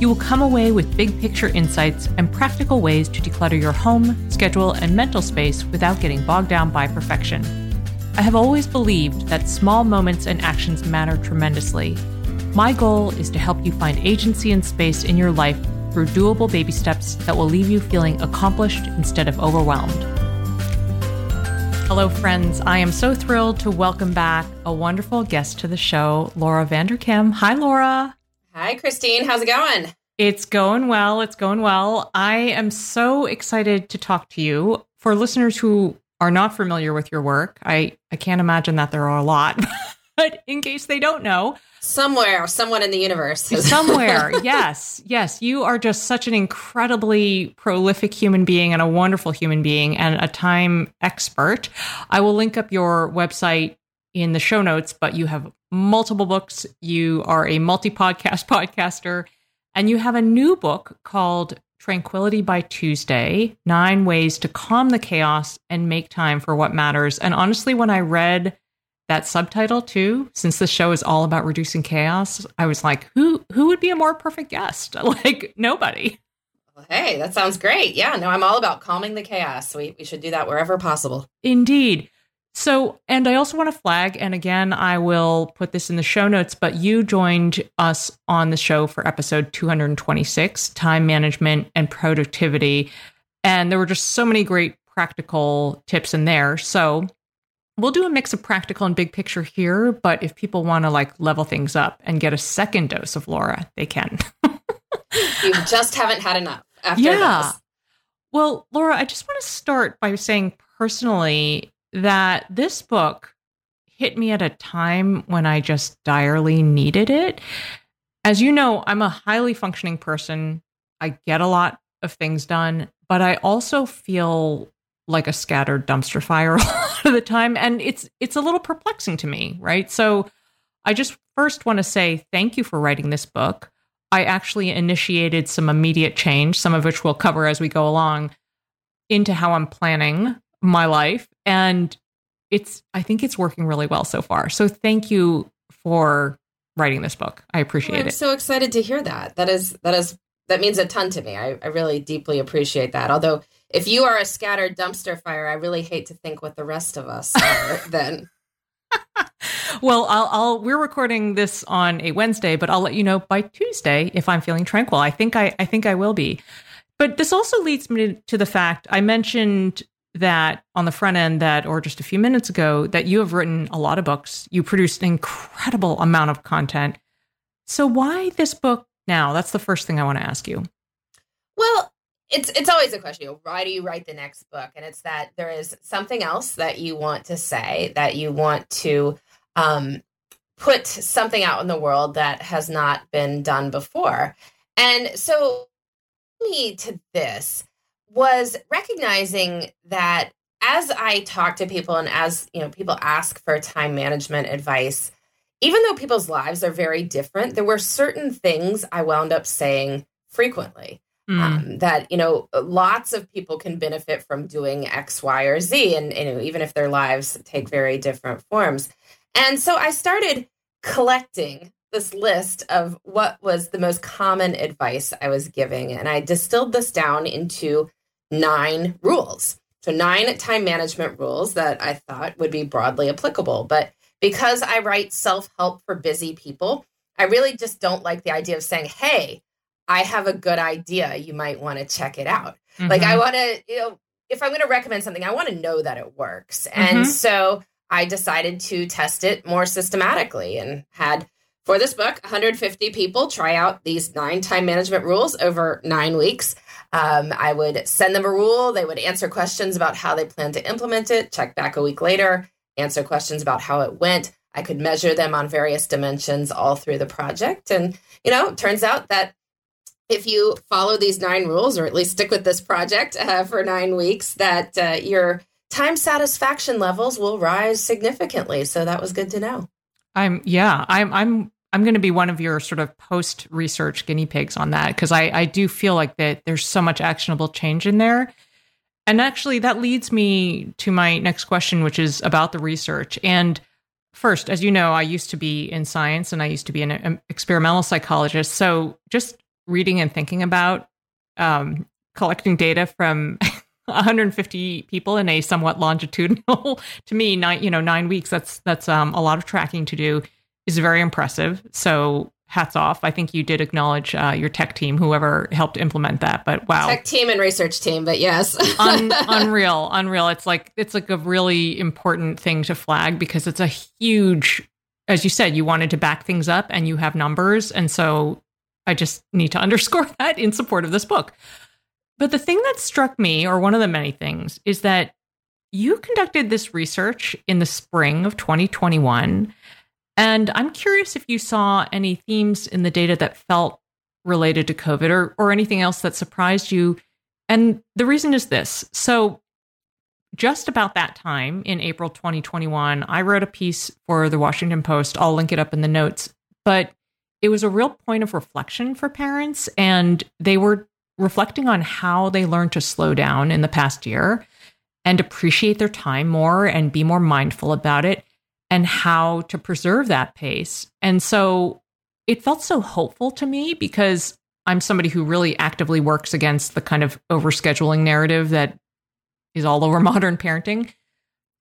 you will come away with big picture insights and practical ways to declutter your home, schedule, and mental space without getting bogged down by perfection. I have always believed that small moments and actions matter tremendously. My goal is to help you find agency and space in your life through doable baby steps that will leave you feeling accomplished instead of overwhelmed. Hello, friends. I am so thrilled to welcome back a wonderful guest to the show, Laura Vanderkam. Hi, Laura. Hi, Christine. How's it going? It's going well. It's going well. I am so excited to talk to you. For listeners who are not familiar with your work, I, I can't imagine that there are a lot, but in case they don't know, somewhere, someone in the universe. somewhere, yes, yes. You are just such an incredibly prolific human being and a wonderful human being and a time expert. I will link up your website in the show notes, but you have multiple books. You are a multi podcast podcaster, and you have a new book called Tranquility by Tuesday Nine Ways to Calm the Chaos and Make Time for What Matters. And honestly, when I read that subtitle too, since the show is all about reducing chaos, I was like, who who would be a more perfect guest? Like nobody. Well, hey, that sounds great. Yeah, no, I'm all about calming the chaos. We we should do that wherever possible. Indeed. So, and I also want to flag, and again, I will put this in the show notes, but you joined us on the show for episode 226 time management and productivity. And there were just so many great practical tips in there. So, we'll do a mix of practical and big picture here, but if people want to like level things up and get a second dose of Laura, they can. you just haven't had enough after yeah. this. Well, Laura, I just want to start by saying personally, that this book hit me at a time when I just direly needed it. As you know, I'm a highly functioning person. I get a lot of things done, but I also feel like a scattered dumpster fire a lot of the time and it's it's a little perplexing to me, right? So I just first want to say thank you for writing this book. I actually initiated some immediate change, some of which we'll cover as we go along, into how I'm planning my life and it's i think it's working really well so far. So thank you for writing this book. I appreciate well, I'm it. so excited to hear that. That is that is that means a ton to me. I, I really deeply appreciate that. Although if you are a scattered dumpster fire i really hate to think what the rest of us are then. Well I'll, I'll we're recording this on a wednesday but i'll let you know by tuesday if i'm feeling tranquil. I think i i think i will be. But this also leads me to the fact I mentioned that on the front end that or just a few minutes ago that you have written a lot of books. You produced an incredible amount of content. So why this book now? That's the first thing i want to ask you. Well it's it's always a question you know, why do you write the next book? And it's that there is something else that you want to say that you want to um, put something out in the world that has not been done before. And so me to this was recognizing that as I talk to people and as you know people ask for time management advice, even though people's lives are very different, there were certain things I wound up saying frequently. Mm. Um, that you know lots of people can benefit from doing x y or z and you know even if their lives take very different forms and so i started collecting this list of what was the most common advice i was giving and i distilled this down into nine rules so nine time management rules that i thought would be broadly applicable but because i write self-help for busy people i really just don't like the idea of saying hey I have a good idea. You might want to check it out. Mm-hmm. Like, I mm-hmm. want to, you know, if I'm going to recommend something, I want to know that it works. Mm-hmm. And so I decided to test it more systematically and had for this book 150 people try out these nine time management rules over nine weeks. Um, I would send them a rule. They would answer questions about how they plan to implement it, check back a week later, answer questions about how it went. I could measure them on various dimensions all through the project. And, you know, turns out that if you follow these nine rules, or at least stick with this project uh, for nine weeks, that uh, your time satisfaction levels will rise significantly. So that was good to know. I'm yeah, I'm I'm I'm going to be one of your sort of post research guinea pigs on that because I I do feel like that there's so much actionable change in there. And actually that leads me to my next question which is about the research. And first, as you know, I used to be in science and I used to be an, an experimental psychologist. So just reading and thinking about um, collecting data from 150 people in a somewhat longitudinal to me nine you know nine weeks that's that's um, a lot of tracking to do is very impressive. So hats off. I think you did acknowledge uh, your tech team whoever helped implement that but wow. Tech team and research team but yes. Un- unreal unreal. It's like it's like a really important thing to flag because it's a huge as you said you wanted to back things up and you have numbers. And so I just need to underscore that in support of this book. But the thing that struck me, or one of the many things, is that you conducted this research in the spring of 2021. And I'm curious if you saw any themes in the data that felt related to COVID or, or anything else that surprised you. And the reason is this. So, just about that time in April 2021, I wrote a piece for the Washington Post. I'll link it up in the notes. But it was a real point of reflection for parents, and they were reflecting on how they learned to slow down in the past year and appreciate their time more and be more mindful about it and how to preserve that pace. And so it felt so hopeful to me because I'm somebody who really actively works against the kind of overscheduling narrative that is all over modern parenting.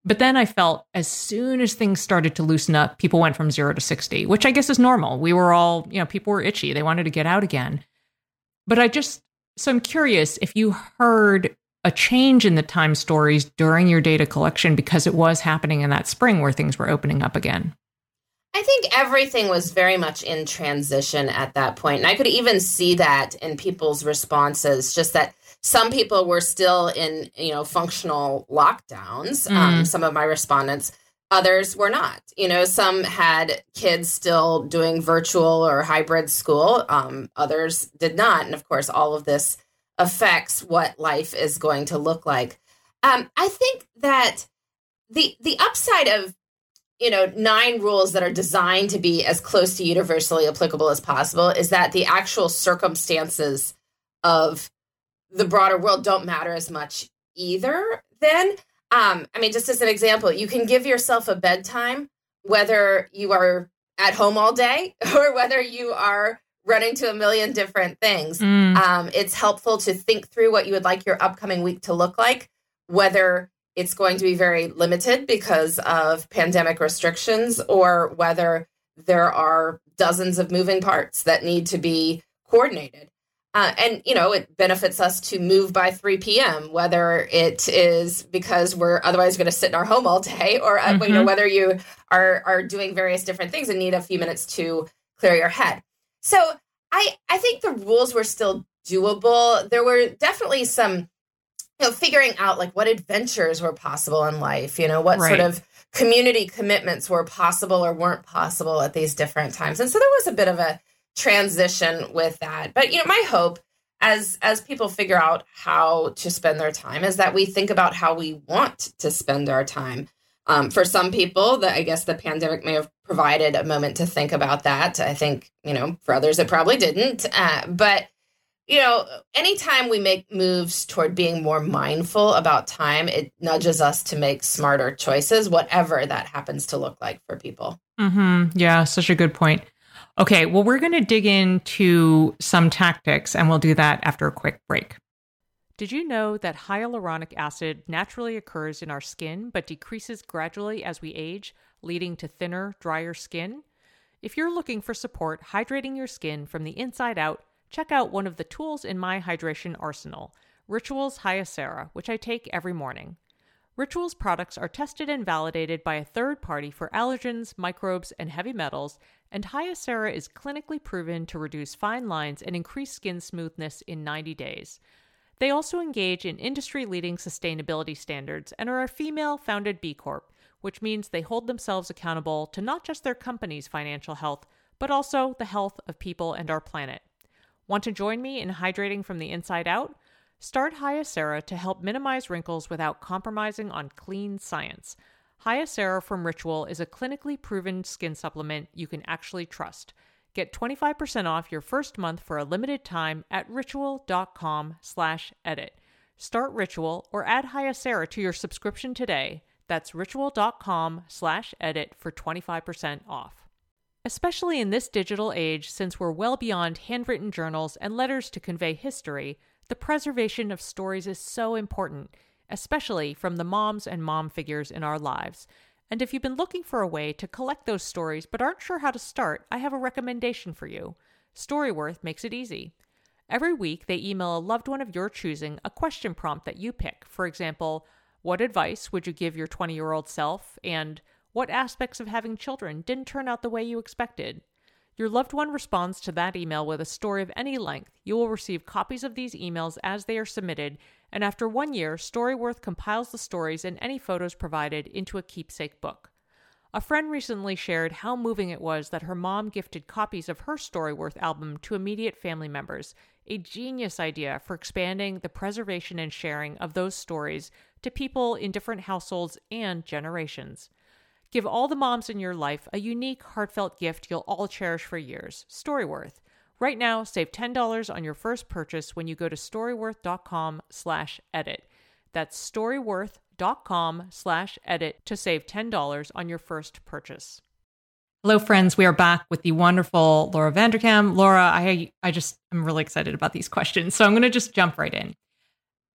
But then I felt as soon as things started to loosen up, people went from zero to 60, which I guess is normal. We were all, you know, people were itchy. They wanted to get out again. But I just, so I'm curious if you heard a change in the time stories during your data collection because it was happening in that spring where things were opening up again. I think everything was very much in transition at that point. And I could even see that in people's responses, just that some people were still in, you know, functional lockdowns. Mm. Um, some of my respondents, others were not. You know, some had kids still doing virtual or hybrid school. Um, others did not. And of course, all of this affects what life is going to look like. Um, I think that the the upside of you know nine rules that are designed to be as close to universally applicable as possible is that the actual circumstances of the broader world don't matter as much either then um i mean just as an example you can give yourself a bedtime whether you are at home all day or whether you are running to a million different things mm. um, it's helpful to think through what you would like your upcoming week to look like whether it's going to be very limited because of pandemic restrictions or whether there are dozens of moving parts that need to be coordinated uh, and you know it benefits us to move by 3 p.m whether it is because we're otherwise going to sit in our home all day or mm-hmm. you know mm-hmm. whether you are are doing various different things and need a few minutes to clear your head so i i think the rules were still doable there were definitely some you know figuring out like what adventures were possible in life you know what right. sort of community commitments were possible or weren't possible at these different times and so there was a bit of a transition with that. But you know, my hope as as people figure out how to spend their time is that we think about how we want to spend our time. Um, for some people, that I guess the pandemic may have provided a moment to think about that. I think you know, for others, it probably didn't. Uh, but you know, anytime we make moves toward being more mindful about time, it nudges us to make smarter choices, whatever that happens to look like for people. Mm-hmm. Yeah, such a good point. Okay, well, we're going to dig into some tactics, and we'll do that after a quick break. Did you know that hyaluronic acid naturally occurs in our skin but decreases gradually as we age, leading to thinner, drier skin? If you're looking for support hydrating your skin from the inside out, check out one of the tools in my hydration arsenal, Rituals Hyacera, which I take every morning. Rituals products are tested and validated by a third party for allergens, microbes, and heavy metals, and Hyacera is clinically proven to reduce fine lines and increase skin smoothness in 90 days. They also engage in industry leading sustainability standards and are a female founded B Corp, which means they hold themselves accountable to not just their company's financial health, but also the health of people and our planet. Want to join me in hydrating from the inside out? Start Hyacera to help minimize wrinkles without compromising on clean science. Hyacera from Ritual is a clinically proven skin supplement you can actually trust. Get 25% off your first month for a limited time at ritual.com slash edit. Start Ritual or add Hyacera to your subscription today. That's ritual.com slash edit for 25% off. Especially in this digital age, since we're well beyond handwritten journals and letters to convey history, the preservation of stories is so important, especially from the moms and mom figures in our lives – and if you've been looking for a way to collect those stories but aren't sure how to start, I have a recommendation for you. Storyworth makes it easy. Every week, they email a loved one of your choosing a question prompt that you pick. For example, what advice would you give your 20 year old self? And what aspects of having children didn't turn out the way you expected? Your loved one responds to that email with a story of any length. You will receive copies of these emails as they are submitted, and after one year, Storyworth compiles the stories and any photos provided into a keepsake book. A friend recently shared how moving it was that her mom gifted copies of her Storyworth album to immediate family members, a genius idea for expanding the preservation and sharing of those stories to people in different households and generations. Give all the moms in your life a unique, heartfelt gift you'll all cherish for years Storyworth. Right now, save $10 on your first purchase when you go to storyworth.com slash edit. That's storyworth.com slash edit to save $10 on your first purchase. Hello, friends. We are back with the wonderful Laura Vanderkam. Laura, I, I just am really excited about these questions. So I'm going to just jump right in.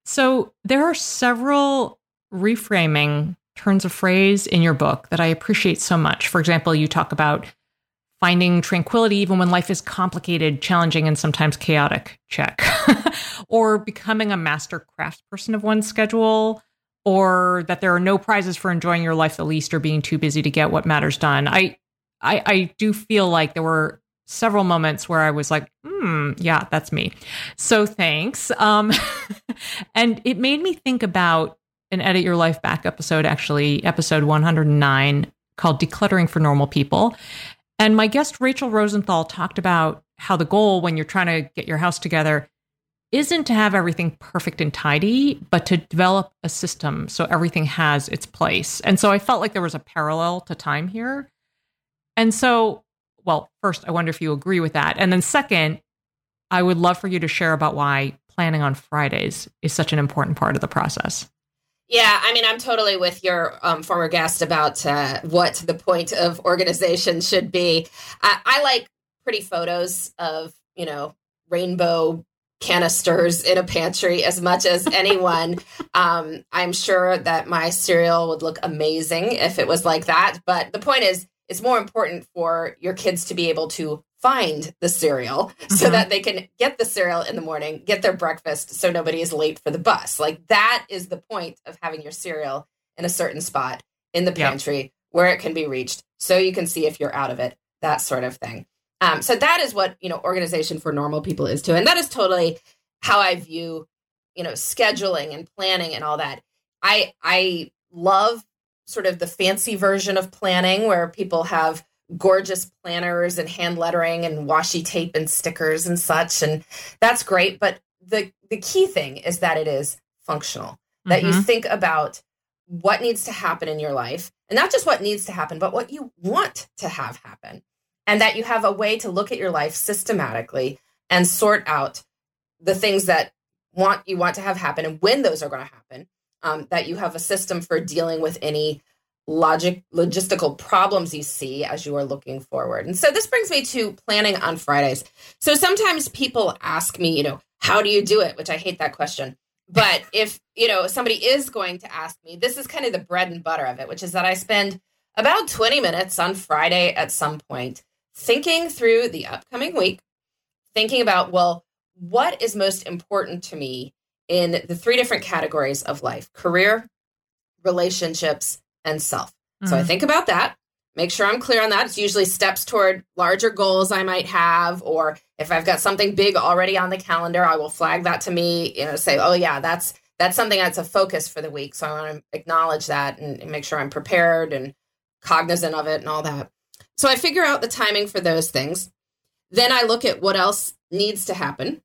So there are several reframing turns of phrase in your book that I appreciate so much. For example, you talk about finding tranquility even when life is complicated, challenging, and sometimes chaotic. Check. or becoming a master craftsperson of one's schedule, or that there are no prizes for enjoying your life the least or being too busy to get what matters done. I I, I do feel like there were several moments where I was like, hmm, yeah, that's me. So thanks. Um, and it made me think about an Edit Your Life Back episode, actually, episode 109, called Decluttering for Normal People. And my guest, Rachel Rosenthal, talked about how the goal when you're trying to get your house together isn't to have everything perfect and tidy, but to develop a system so everything has its place. And so I felt like there was a parallel to time here. And so, well, first, I wonder if you agree with that. And then, second, I would love for you to share about why planning on Fridays is such an important part of the process. Yeah, I mean, I'm totally with your um, former guest about uh, what the point of organization should be. I, I like pretty photos of, you know, rainbow canisters in a pantry as much as anyone. um, I'm sure that my cereal would look amazing if it was like that. But the point is, it's more important for your kids to be able to find the cereal mm-hmm. so that they can get the cereal in the morning, get their breakfast so nobody is late for the bus. Like that is the point of having your cereal in a certain spot in the pantry yep. where it can be reached so you can see if you're out of it, that sort of thing. Um, so that is what, you know, organization for normal people is too. And that is totally how I view, you know, scheduling and planning and all that. I I love sort of the fancy version of planning where people have gorgeous planners and hand lettering and washi tape and stickers and such and that's great but the the key thing is that it is functional mm-hmm. that you mm-hmm. think about what needs to happen in your life and not just what needs to happen but what you want to have happen and that you have a way to look at your life systematically and sort out the things that want you want to have happen and when those are going to happen. Um, that you have a system for dealing with any logic logistical problems you see as you are looking forward. And so this brings me to planning on Fridays. So sometimes people ask me, you know, how do you do it? Which I hate that question. But if, you know, somebody is going to ask me, this is kind of the bread and butter of it, which is that I spend about 20 minutes on Friday at some point thinking through the upcoming week, thinking about, well, what is most important to me in the three different categories of life career, relationships, and self. Mm-hmm. So I mm-hmm. think about that, make sure I'm clear on that. It's usually steps toward larger goals I might have, or if I've got something big already on the calendar, I will flag that to me, you know, say, oh yeah, that's that's something that's a focus for the week. So I want to acknowledge that and, and make sure I'm prepared and cognizant of it and all that. So I figure out the timing for those things. Then I look at what else needs to happen.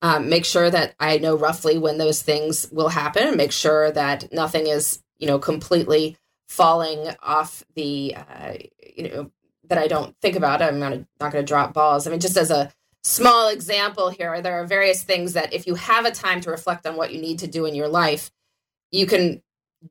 Um, make sure that I know roughly when those things will happen and make sure that nothing is, you know, completely falling off the, uh, you know, that I don't think about. I'm not, not going to drop balls. I mean, just as a small example here, there are various things that if you have a time to reflect on what you need to do in your life, you can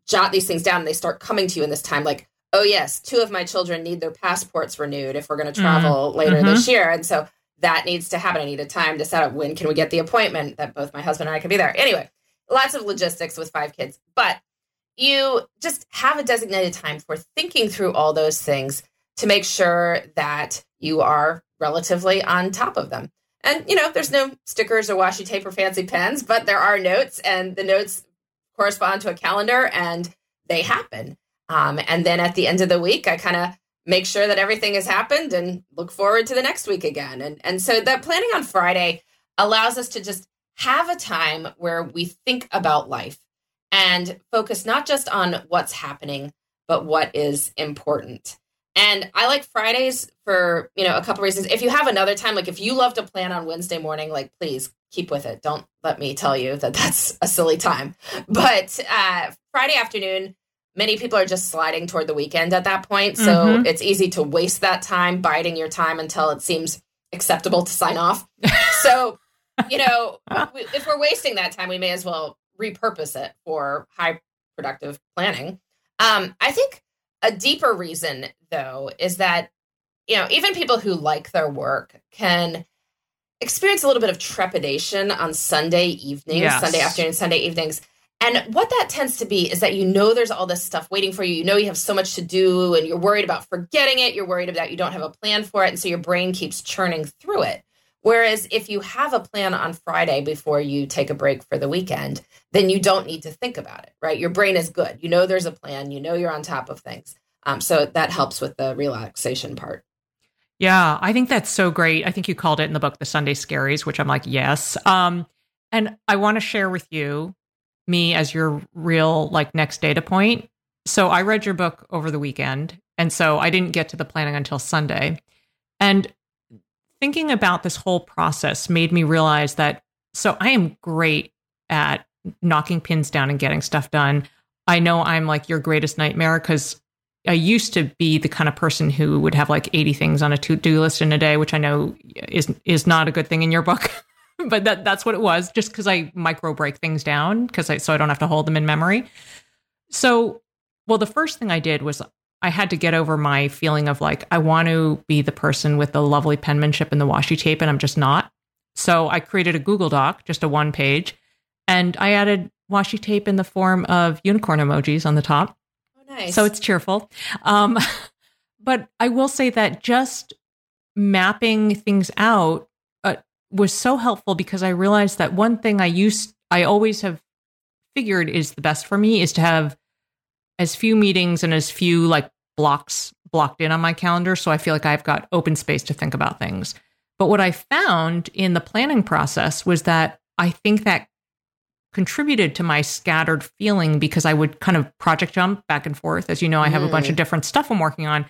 jot these things down and they start coming to you in this time. Like, oh, yes, two of my children need their passports renewed if we're going to travel mm-hmm. later mm-hmm. this year. And so that needs to happen. I need a time to set up when can we get the appointment that both my husband and I can be there. Anyway, lots of logistics with five kids. But you just have a designated time for thinking through all those things to make sure that you are relatively on top of them. And, you know, there's no stickers or washi tape or fancy pens, but there are notes, and the notes correspond to a calendar and they happen. Um, and then at the end of the week, I kind of make sure that everything has happened and look forward to the next week again. And, and so that planning on Friday allows us to just have a time where we think about life and focus not just on what's happening, but what is important. And I like Fridays for, you know, a couple reasons. If you have another time, like if you love to plan on Wednesday morning, like please keep with it. Don't let me tell you that that's a silly time. But uh, Friday afternoon, many people are just sliding toward the weekend at that point. So mm-hmm. it's easy to waste that time biding your time until it seems acceptable to sign off. so, you know, if we're wasting that time, we may as well repurpose it for high productive planning. Um, I think a deeper reason, though, is that you know even people who like their work can experience a little bit of trepidation on Sunday evenings, yes. Sunday afternoon, Sunday evenings. And what that tends to be is that you know there's all this stuff waiting for you. You know you have so much to do and you're worried about forgetting it. You're worried about you don't have a plan for it. And so your brain keeps churning through it. Whereas if you have a plan on Friday before you take a break for the weekend, then you don't need to think about it, right? Your brain is good. You know there's a plan. You know you're on top of things. Um, so that helps with the relaxation part. Yeah, I think that's so great. I think you called it in the book the Sunday Scaries, which I'm like, yes. Um, and I want to share with you me as your real like next data point. So I read your book over the weekend, and so I didn't get to the planning until Sunday. And thinking about this whole process made me realize that so I am great at knocking pins down and getting stuff done. I know I'm like your greatest nightmare because I used to be the kind of person who would have like 80 things on a to-do list in a day, which I know is is not a good thing in your book. but that that's what it was, just because I micro break things down because I so I don't have to hold them in memory. So, well, the first thing I did was I had to get over my feeling of like, I want to be the person with the lovely penmanship and the washi tape, and I'm just not. So I created a Google Doc, just a one page, and I added washi tape in the form of unicorn emojis on the top. Oh, nice. So it's cheerful. Um, but I will say that just mapping things out was so helpful because I realized that one thing I used, I always have figured is the best for me is to have as few meetings and as few like blocks blocked in on my calendar. So I feel like I've got open space to think about things. But what I found in the planning process was that I think that contributed to my scattered feeling because I would kind of project jump back and forth. As you know, I have mm. a bunch of mm. different stuff I'm working on,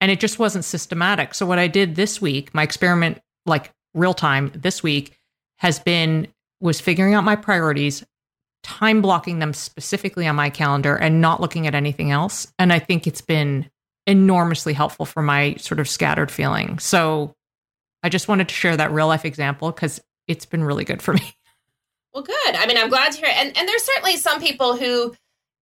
and it just wasn't systematic. So, what I did this week, my experiment, like real time this week, has been was figuring out my priorities, time blocking them specifically on my calendar and not looking at anything else. And I think it's been enormously helpful for my sort of scattered feeling. So I just wanted to share that real life example because it's been really good for me. Well, good. I mean, I'm glad to hear it. And and there's certainly some people who,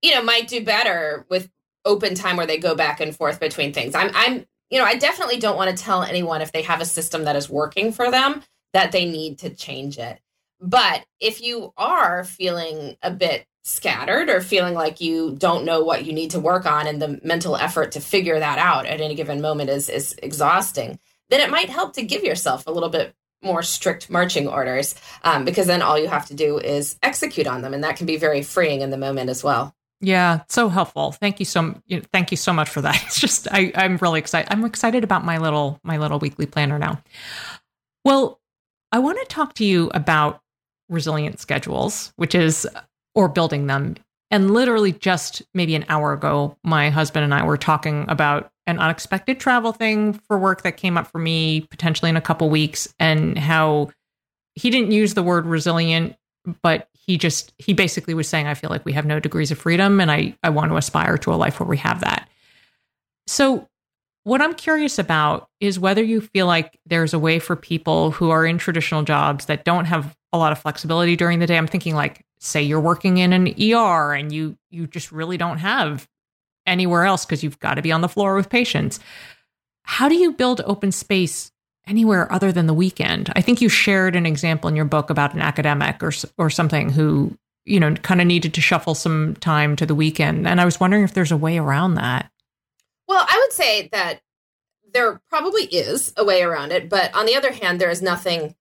you know, might do better with open time where they go back and forth between things. I'm I'm you know, I definitely don't want to tell anyone if they have a system that is working for them that they need to change it. But if you are feeling a bit scattered or feeling like you don't know what you need to work on and the mental effort to figure that out at any given moment is is exhausting, then it might help to give yourself a little bit more strict marching orders um, because then all you have to do is execute on them and that can be very freeing in the moment as well yeah so helpful. Thank you so thank you so much for that. It's just I, i'm really excited i'm excited about my little my little weekly planner now. Well i want to talk to you about resilient schedules which is or building them. And literally just maybe an hour ago my husband and i were talking about an unexpected travel thing for work that came up for me potentially in a couple weeks and how he didn't use the word resilient but he just he basically was saying i feel like we have no degrees of freedom and i i want to aspire to a life where we have that so what i'm curious about is whether you feel like there's a way for people who are in traditional jobs that don't have a lot of flexibility during the day i'm thinking like say you're working in an er and you you just really don't have anywhere else because you've got to be on the floor with patients. How do you build open space anywhere other than the weekend? I think you shared an example in your book about an academic or or something who, you know, kind of needed to shuffle some time to the weekend. And I was wondering if there's a way around that. Well, I would say that there probably is a way around it, but on the other hand, there is nothing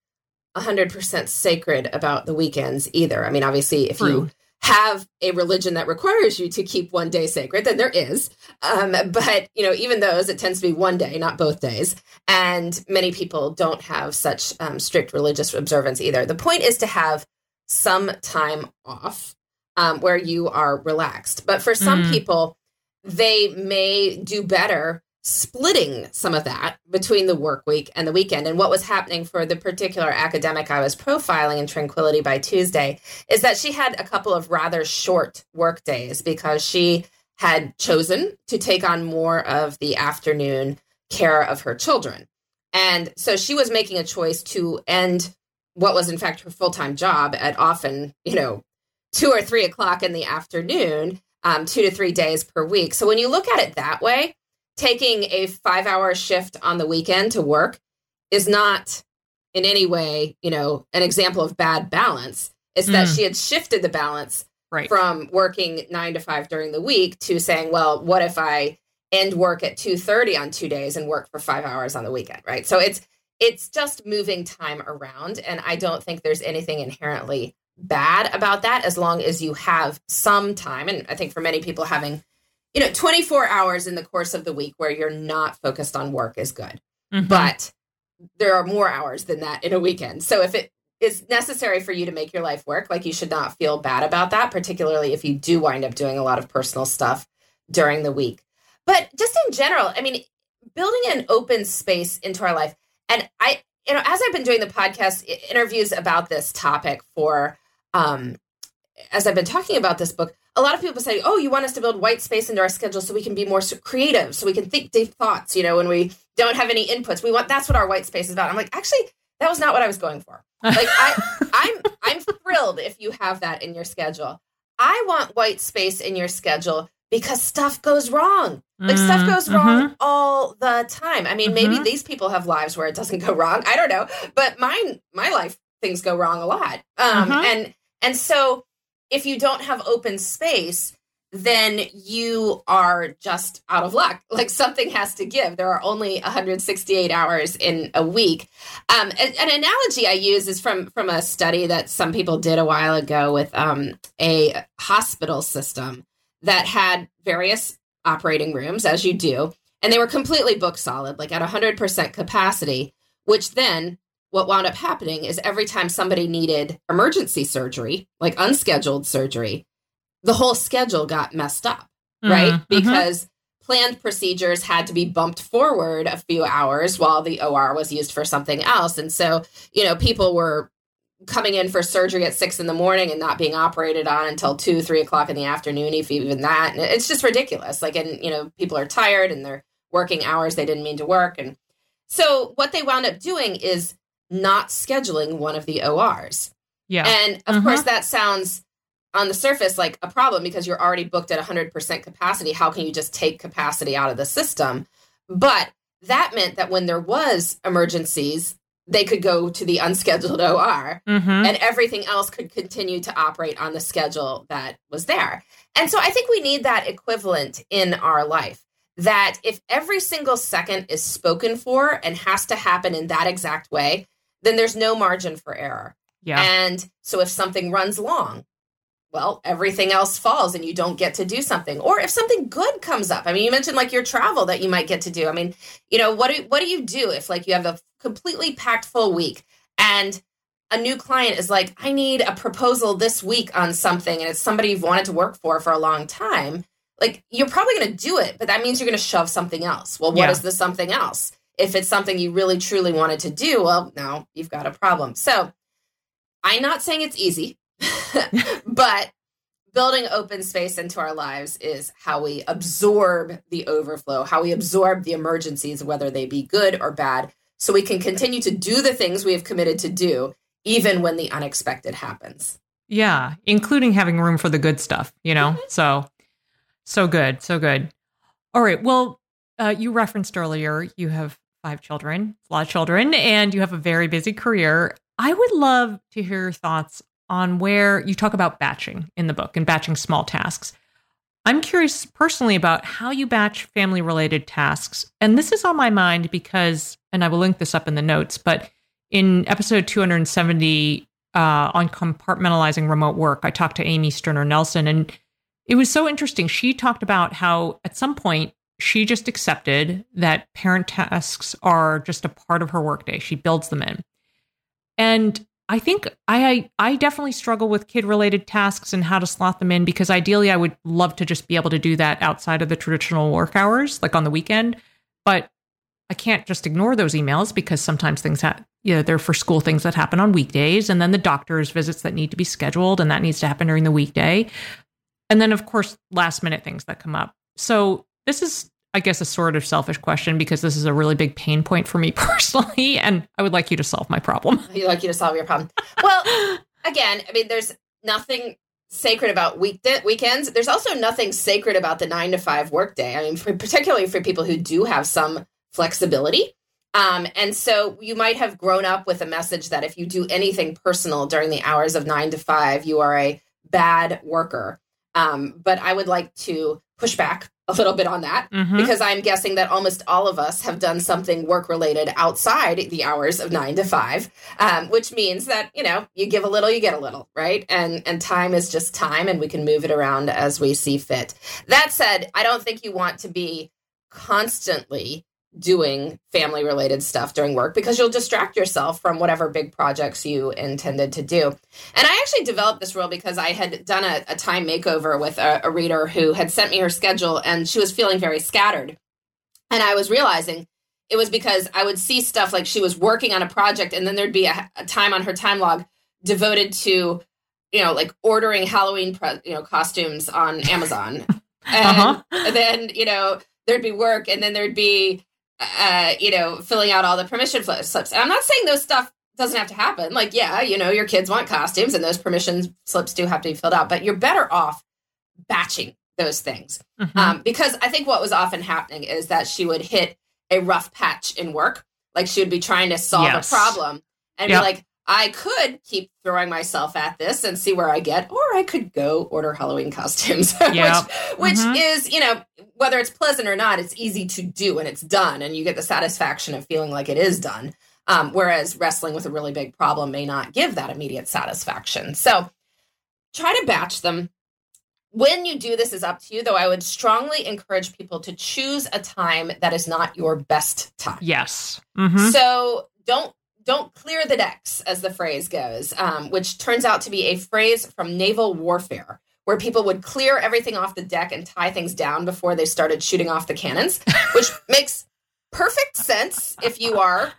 100% sacred about the weekends either. I mean, obviously, if True. you have a religion that requires you to keep one day sacred, then there is. Um, but you know, even those, it tends to be one day, not both days. And many people don't have such um, strict religious observance either. The point is to have some time off um, where you are relaxed. But for some mm. people, they may do better splitting some of that between the work week and the weekend. And what was happening for the particular academic I was profiling in Tranquility by Tuesday is that she had a couple of rather short work days because she had chosen to take on more of the afternoon care of her children. And so she was making a choice to end what was in fact her full-time job at often, you know, two or three o'clock in the afternoon, um, two to three days per week. So when you look at it that way, taking a five hour shift on the weekend to work is not in any way, you know, an example of bad balance. It's mm. that she had shifted the balance right. from working nine to five during the week to saying, well, what if I end work at 2.30 on two days and work for five hours on the weekend, right? So it's it's just moving time around. And I don't think there's anything inherently bad about that as long as you have some time. And I think for many people having you know 24 hours in the course of the week where you're not focused on work is good. Mm-hmm. but there are more hours than that in a weekend. So if it is necessary for you to make your life work like you should not feel bad about that particularly if you do wind up doing a lot of personal stuff during the week. But just in general i mean building an open space into our life and i you know as i've been doing the podcast interviews about this topic for um as i've been talking about this book a lot of people say, "Oh, you want us to build white space into our schedule so we can be more creative, so we can think deep thoughts." You know, when we don't have any inputs, we want that's what our white space is about. I'm like, actually, that was not what I was going for. Like, I, I'm I'm thrilled if you have that in your schedule. I want white space in your schedule because stuff goes wrong. Like mm, stuff goes wrong mm-hmm. all the time. I mean, mm-hmm. maybe these people have lives where it doesn't go wrong. I don't know, but mine, my life, things go wrong a lot. Um, mm-hmm. and and so if you don't have open space, then you are just out of luck. Like something has to give. There are only 168 hours in a week. Um, an, an, analogy I use is from from a study that some people did a while ago with um, a hospital system that had various operating rooms, as you do, and they were completely book solid, like at 100% capacity. Which then what wound up happening is every time somebody needed emergency surgery, like unscheduled surgery, the whole schedule got messed up, mm-hmm. right? Mm-hmm. Because planned procedures had to be bumped forward a few hours while the OR was used for something else. And so, you know, people were coming in for surgery at six in the morning and not being operated on until two, three o'clock in the afternoon, if even that. And it's just ridiculous. Like, and, you know, people are tired and they're working hours they didn't mean to work. And so what they wound up doing is not scheduling one of the ORs. Yeah. And of Mhm. course, that sounds on the surface like a problem because you're already booked at 100% capacity. How can you just take capacity out of the system? But that meant that when there was emergencies, they could go to the unscheduled OR hmm and everything else could continue to operate on the schedule that was there. And so I think we need that equivalent in our life. That if every single second is spoken for and has to happen in that exact way, then there's no margin for error. Yeah. And so if something runs long, well, everything else falls and you don't get to do something. Or if something good comes up. I mean, you mentioned like your travel that you might get to do. I mean, you know, what do what do you do if like you have a completely packed full week and a new client is like, I need a proposal this week on something and it's somebody you've wanted to work for for a long time. Like you're probably going to do it, but that means you're going to shove something else. Well, what Yeah. is the something else? If it's something you really truly wanted to do, well, now you've got a problem. So, I'm not saying it's easy, but building open space into our lives is how we absorb the overflow, how we absorb the emergencies, whether they be good or bad, so we can continue to do the things we have committed to do, even when the unexpected happens. Yeah, including having room for the good stuff, you know? So, so good, so good. All right. Well, uh, you referenced earlier you have five children, a lot of children, and you have a very busy career. I would love to hear your thoughts on where you talk about batching in the book and batching small tasks. I'm curious personally about how you batch family related tasks. And this is on my mind because, and I will link this up in the notes, but in episode 270, uh, on compartmentalizing remote work. I talked to Amy Sterner Nelson, and it was so interesting. She talked about how at some point she just accepted that parent tasks are just a part of her workday. She builds them in, and I think I I definitely struggle with kid related tasks and how to slot them in because ideally I would love to just be able to do that outside of the traditional work hours, like on the weekend, but I can't just ignore those emails because sometimes things ha- you know, they're for school things that happen on weekdays and then the doctor's visits that need to be scheduled and that needs to happen during the weekday. And then of course last minute things that come up. So this is I guess a sort of selfish question because this is a really big pain point for me personally and I would like you to solve my problem. I'd like you to solve your problem. Well, again, I mean, there's nothing sacred about week weekends. There's also nothing sacred about the nine to five workday. I mean, for, particularly for people who do have some flexibility. Um, and so you might have grown up with a message that if you do anything personal during the hours of nine to five, you are a bad worker. Um, but I would like to push back a little bit on that Mhm. because I'm guessing that almost all of us have done something work related outside the hours of nine to five, um, which means that you know you give a little, you get a little, right? And and time is just time, and we can move it around as we see fit. That said, I don't think you want to be constantly doing family related stuff during work because you'll distract yourself from whatever big projects you intended to do. And I actually developed this rule because I had done a, a time makeover with a, a reader who had sent me her schedule and she was feeling very scattered. And I was realizing it was because I would see stuff like she was working on a project and then there'd be a, a time on her time log devoted to, you know, like ordering Halloween, pre- you know, costumes on Amazon. And, Uh-huh. and then, you know, there'd be work and then there'd be uh, you know, filling out all the permission slips. And I'm not saying those stuff doesn't have to happen. Like, yeah, you know, your kids want costumes and those permission slips do have to be filled out, but you're better off batching those things. Mhm. Um, because I think what was often happening is that she would hit a rough patch in work. Like she would be trying to solve Yes. a problem and Yep. be like, I could keep throwing myself at this and see where I get, or I could go order Halloween costumes, which, which Mhm. is, you know, whether it's pleasant or not, it's easy to do and it's done, and you get the satisfaction of feeling like it is done. Um, whereas wrestling with a really big problem may not give that immediate satisfaction. So try to batch them. When you do this is up to you, though I would strongly encourage people to choose a time that is not your best time. Yes. Mhm. So don't don't clear the decks, as the phrase goes, um, which turns out to be a phrase from naval warfare, where people would clear everything off the deck and tie things down before they started shooting off the cannons, which makes perfect sense if you are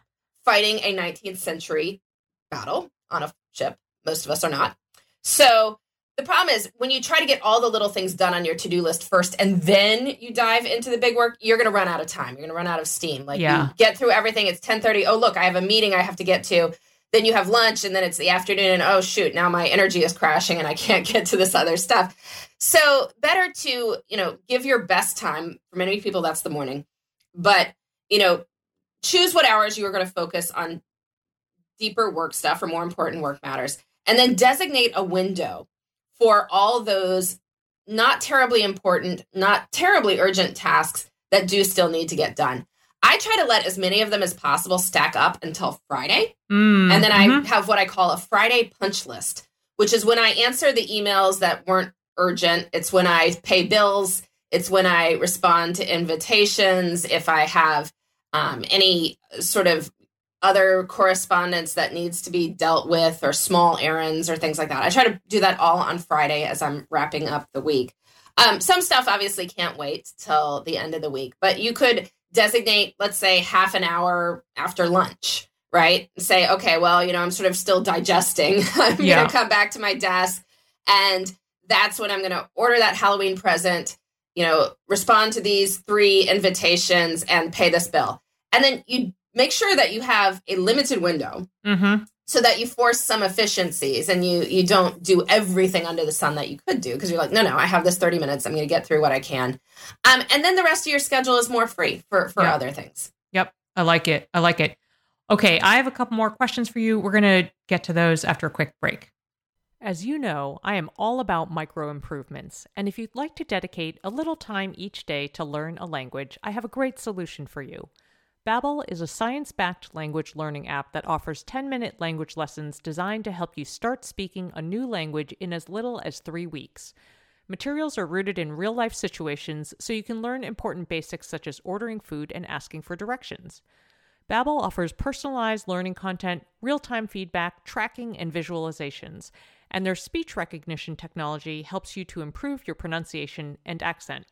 fighting a 19th century battle on a ship. Most of us are not. So the problem is when you try to get all the little things done on your to-do list first and then you dive into the big work you're going to run out of time. You're going to run out of steam. Like yeah. you get through everything it's 10:30 oh look i have a meeting i have to get to. Then you have lunch and then it's the afternoon and oh shoot now my energy is crashing and i can't get to this other stuff. So better to you know give your best time. For many people that's the morning. But you know choose what hours you are going to focus on deeper work stuff or more important work matters. And then designate a window for all those not terribly important, not terribly urgent tasks that do still need to get done. I try to let as many of them as possible stack up until Friday. Mm, and then mm-hmm. I have what I call a Friday punch list, which is when I answer the emails that weren't urgent. It's when I pay bills. It's when I respond to invitations. If I have um, any sort of other correspondence that needs to be dealt with or small errands or things like that. I try to do that all on Friday as I'm wrapping up the week. Um, some stuff obviously can't wait till the end of the week, but you could designate, let's say, half an hour after lunch, right? Say, okay, well, you know, I'm sort of still digesting. I'm yeah. going to come back to my desk, and that's when I'm going to order that Halloween present, you know, respond to these three invitations and pay this bill. And then you make sure that you have a limited window mm-hmm. so that you force some efficiencies and you you don't do everything under the sun that you could do because you're like no no i have this 30 minutes. I'm going to get through what i can. Um, and then the rest of your schedule is more free for for yep. other things. Yep. I like it. I like it. Okay. I have a couple more questions for you. We're going to get to those after a quick break. As you know, I am all about micro improvements, and if you'd like to dedicate a little time each day to learn a language, I have a great solution for you. Babbel is a science-backed language learning app that offers 10-minute language lessons designed to help you start speaking a new language in as little as 3 weeks. Materials are rooted in real-life situations so you can learn important basics such as ordering food and asking for directions. Babbel offers personalized learning content, real-time feedback, tracking, and visualizations, and their speech recognition technology helps you to improve your pronunciation and accent.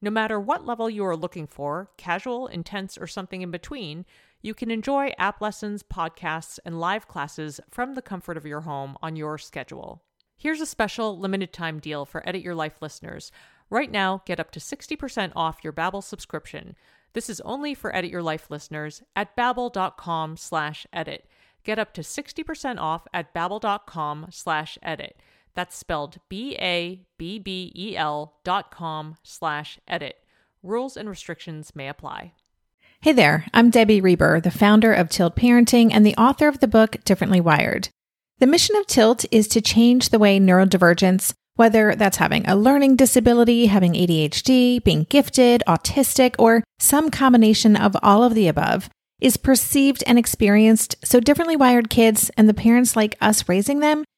No matter what level you are looking for, casual, intense, or something in between, you can enjoy app lessons, podcasts, and live classes from the comfort of your home on your schedule. Here's a special limited time deal for Edit Your Life listeners. Right now, get up to 60% off your Babbel subscription. This is only for Edit Your Life listeners at babbel.com slash edit. Get up to 60% off at babbel.com slash edit. That's spelled B-A-B-B-E-L dot com slash edit. Rules and restrictions may apply. Hey there, I'm Debbie Reber, the founder of Tilt Parenting and the author of the book Differently Wired. The mission of Tilt is to change the way neurodivergence, whether that's having a learning disability, having ADHD, being gifted, autistic, or some combination of all of the above, is perceived and experienced so differently wired kids and the parents like us raising them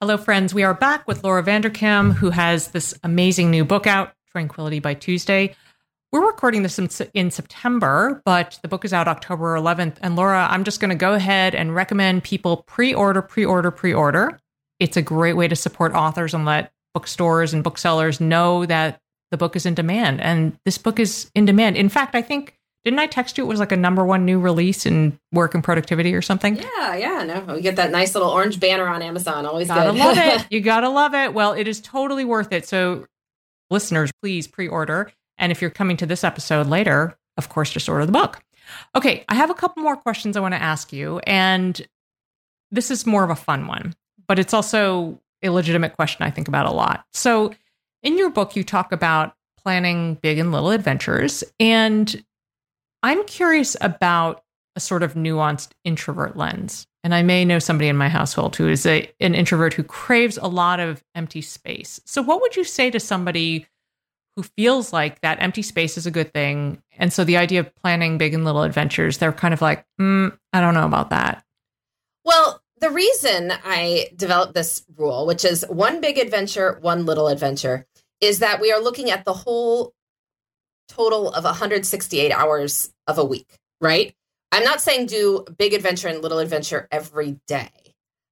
Hello, friends. We are back with Laura Vanderkam, who has this amazing new book out, Tranquility by Tuesday. We're recording this in, in September, but the book is out October 11th. And Laura, I'm just going to go ahead and recommend people pre order, pre order, pre order. It's a great way to support authors and let bookstores and booksellers know that the book is in demand. And this book is in demand. In fact, I think didn't I text you? It was like a number one new release in work and productivity or something. Yeah, yeah. No, we get that nice little orange banner on Amazon. Always gotta good. love it. You gotta love it. Well, it is totally worth it. So, listeners, please pre-order. And if you're coming to this episode later, of course, just order the book. Okay, I have a couple more questions I want to ask you, and this is more of a fun one, but it's also a legitimate question I think about a lot. So, in your book, you talk about planning big and little adventures, and I'm curious about a sort of nuanced introvert lens. And I may know somebody in my household who is a, an introvert who craves a lot of empty space. So, what would you say to somebody who feels like that empty space is a good thing? And so, the idea of planning big and little adventures, they're kind of like, mm, I don't know about that. Well, the reason I developed this rule, which is one big adventure, one little adventure, is that we are looking at the whole total of 168 hours of a week, right? I'm not saying do big adventure and little adventure every day.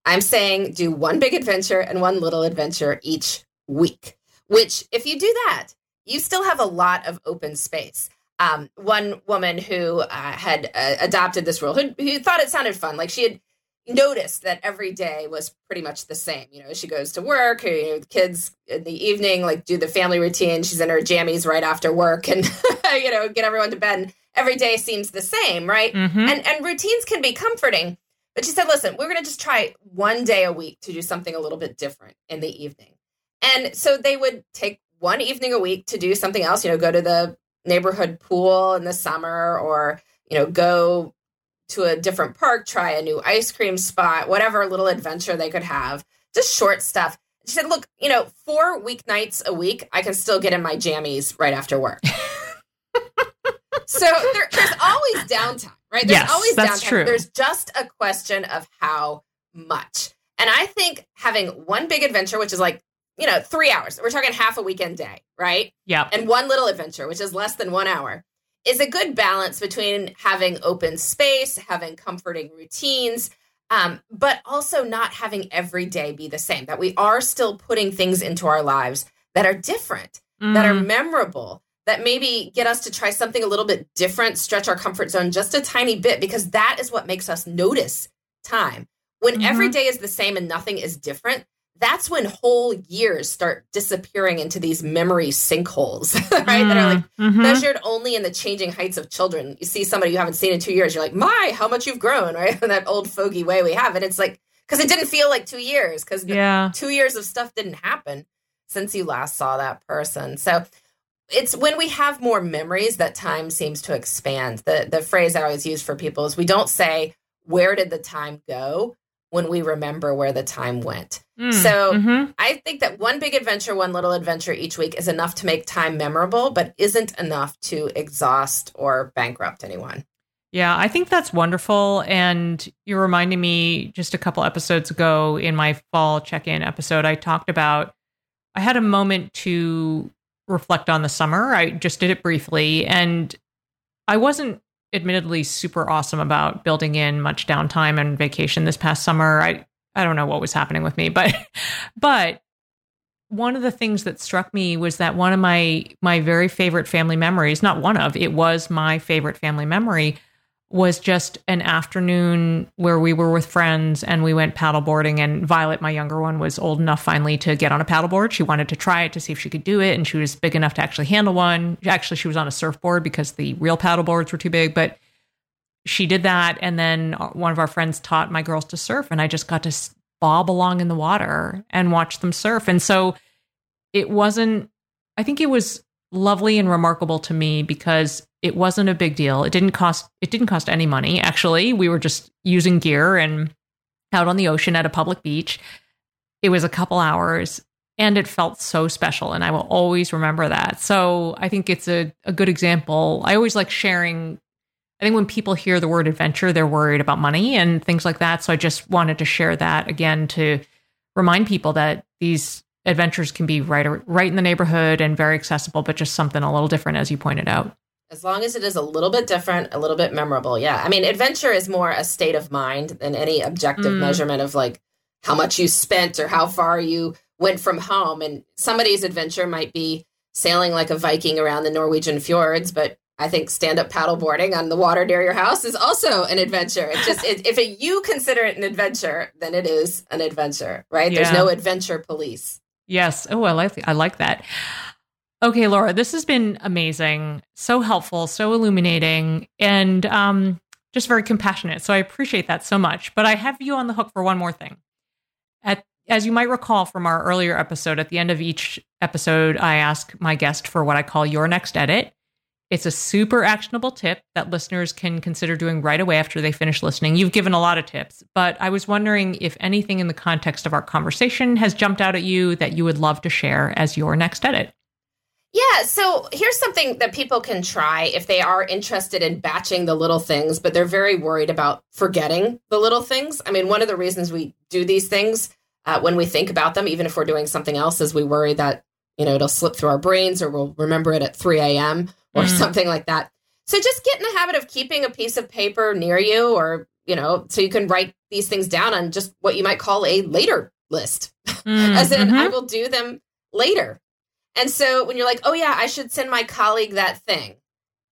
I'm saying do one big adventure and one little adventure each week, which, if you do that, you still have a lot of open space. Um, one woman who uh, had uh, adopted this rule, who, who thought it sounded fun, like she had noticed that every day was pretty much the same. You know, she goes to work, you know, kids in the evening, like do the family routine. She's in her jammies right after work and, you know, get everyone to bed. And every day seems the same, right? Mm-hmm. And, and routines can be comforting. But she said, listen, we're going to just try one day a week to do something a little bit different in the evening. And so they would take one evening a week to do something else, you know, go to the neighborhood pool in the summer or, you know, go to a different park, try a new ice cream spot, whatever little adventure they could have, just short stuff. She said, Look, you know, four weeknights a week, I can still get in my jammies right after work. so there, there's always downtime, right? There's yes, always that's downtime. True. There's just a question of how much. And I think having one big adventure, which is like, you know, three hours, we're talking half a weekend day, right? Yeah. And one little adventure, which is less than one hour is a good balance between having open space, having comforting routines, um, but also not having every day be the same. That we are still putting things into our lives that are different, mm. that are mm. memorable, that maybe get us to try something a little bit different, stretch our comfort zone just a tiny bit, because that is what makes us notice time. When mm-hmm. every day is the same and nothing is different, that's when whole years start disappearing into these memory sinkholes, right? Mm, that are like mm-hmm. measured only in the changing heights of children. You see somebody you haven't seen in two years, you're like, my, how much you've grown, right? In that old fogey way we have. And it's like, because it didn't feel like two years, because yeah. two years of stuff didn't happen since you last saw that person. So it's when we have more memories that time seems to expand. The the phrase I always use for people is we don't say, where did the time go? when we remember where the time went. Mm, so mm-hmm. I think that one big adventure, one little adventure each week is enough to make time memorable, but isn't enough to exhaust or bankrupt anyone. Yeah, I think that's wonderful. And you're reminding me just a couple episodes ago in my fall check in episode, I talked about I had a moment to reflect on the summer. I just did it briefly. And I wasn't admittedly super awesome about building in much downtime and vacation this past summer. I I don't know what was happening with me, but but one of the things that struck me was that one of my my very favorite family memories, not one of, it was my favorite family memory was just an afternoon where we were with friends and we went paddleboarding and Violet my younger one was old enough finally to get on a paddleboard. She wanted to try it to see if she could do it and she was big enough to actually handle one. Actually she was on a surfboard because the real paddleboards were too big, but she did that and then uh, one of our friends taught my girls to surf and I just got to bob along in the water and watch them surf. And so it wasn't I think it was lovely and remarkable to me because it wasn't a big deal. It didn't cost it didn't cost any money actually. We were just using gear and out on the ocean at a public beach. It was a couple hours and it felt so special and I will always remember that. So, I think it's a a good example. I always like sharing I think when people hear the word adventure, they're worried about money and things like that. So I just wanted to share that again to remind people that these adventures can be right right in the neighborhood and very accessible, but just something a little different, as you pointed out. As long as it is a little bit different, a little bit memorable. Yeah. I mean, adventure is more a state of mind than any objective mm. measurement of like how much you spent or how far you went from home. And somebody's adventure might be sailing like a Viking around the Norwegian fjords, but I think stand up paddleboarding on the water near your house is also an adventure. It just it, if it, you consider it an adventure, then it is an adventure, right? Yeah. There's no adventure police. Yes. Oh, I like I like that. Okay, Laura, this has been amazing, so helpful, so illuminating, and um, just very compassionate. So I appreciate that so much. But I have you on the hook for one more thing. At as you might recall from our earlier episode, at the end of each episode, I ask my guest for what I call your next edit. It's a super actionable tip that listeners can consider doing right away after they finish listening. You've given a lot of tips, but I was wondering if anything in the context of our conversation has jumped out at you that you would love to share as your next edit. Yeah, so here's something that people can try if they are interested in batching the little things, but they're very worried about forgetting the little things. I mean, one of the reasons we do these things uh, when we think about them, even if we're doing something else, is we worry that, you know, it'll slip through our brains or we'll remember it at 3 a.m. or mm. something like that. So just get in the habit of keeping a piece of paper near you or, you know, so you can write these things down on just what you might call a later list. Mm, As in, mm-hmm. I will do them later. And so when you're like, oh, yeah, I should send my colleague that thing,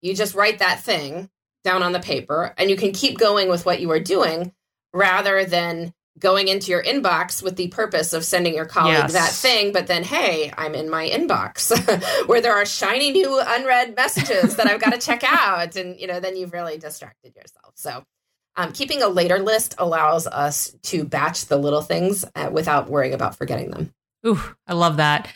you just write that thing down on the paper and you can keep going with what you are doing rather than going into your inbox with the purpose of sending your colleague yes. that thing, but then, hey, I'm in my inbox where there are shiny new unread messages that I've got to check out. And, you know, then you've really distracted yourself. So, um, keeping a later list allows us to batch the little things uh, without worrying about forgetting them. Ooh, I love that.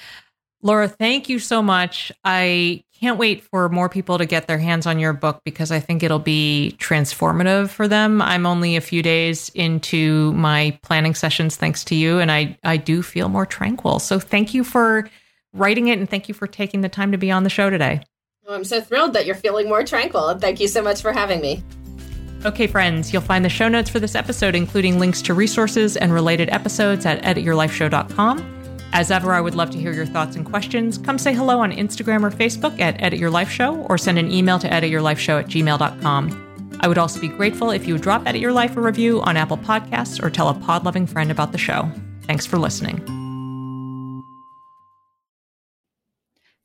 Laura, thank you so much. I can't wait for more people to get their hands on your book because I think it'll be transformative for them. I'm only a few days into my planning sessions thanks to you and I I do feel more tranquil. So thank you for writing it and thank you for taking the time to be on the show today. Oh, I'm so thrilled that you're feeling more tranquil. Thank you so much for having me. Okay, friends, you'll find the show notes for this episode, including links to resources and related episodes at edityourlifeshow.com. As ever, I would love to hear your thoughts and questions. Come say hello on Instagram or Facebook at Edit Your Life Show or send an email to edityourlifeshow at gmail.com. I would also be grateful if you would drop Edit Your Life a review on Apple Podcasts or tell a pod loving friend about the show. Thanks for listening.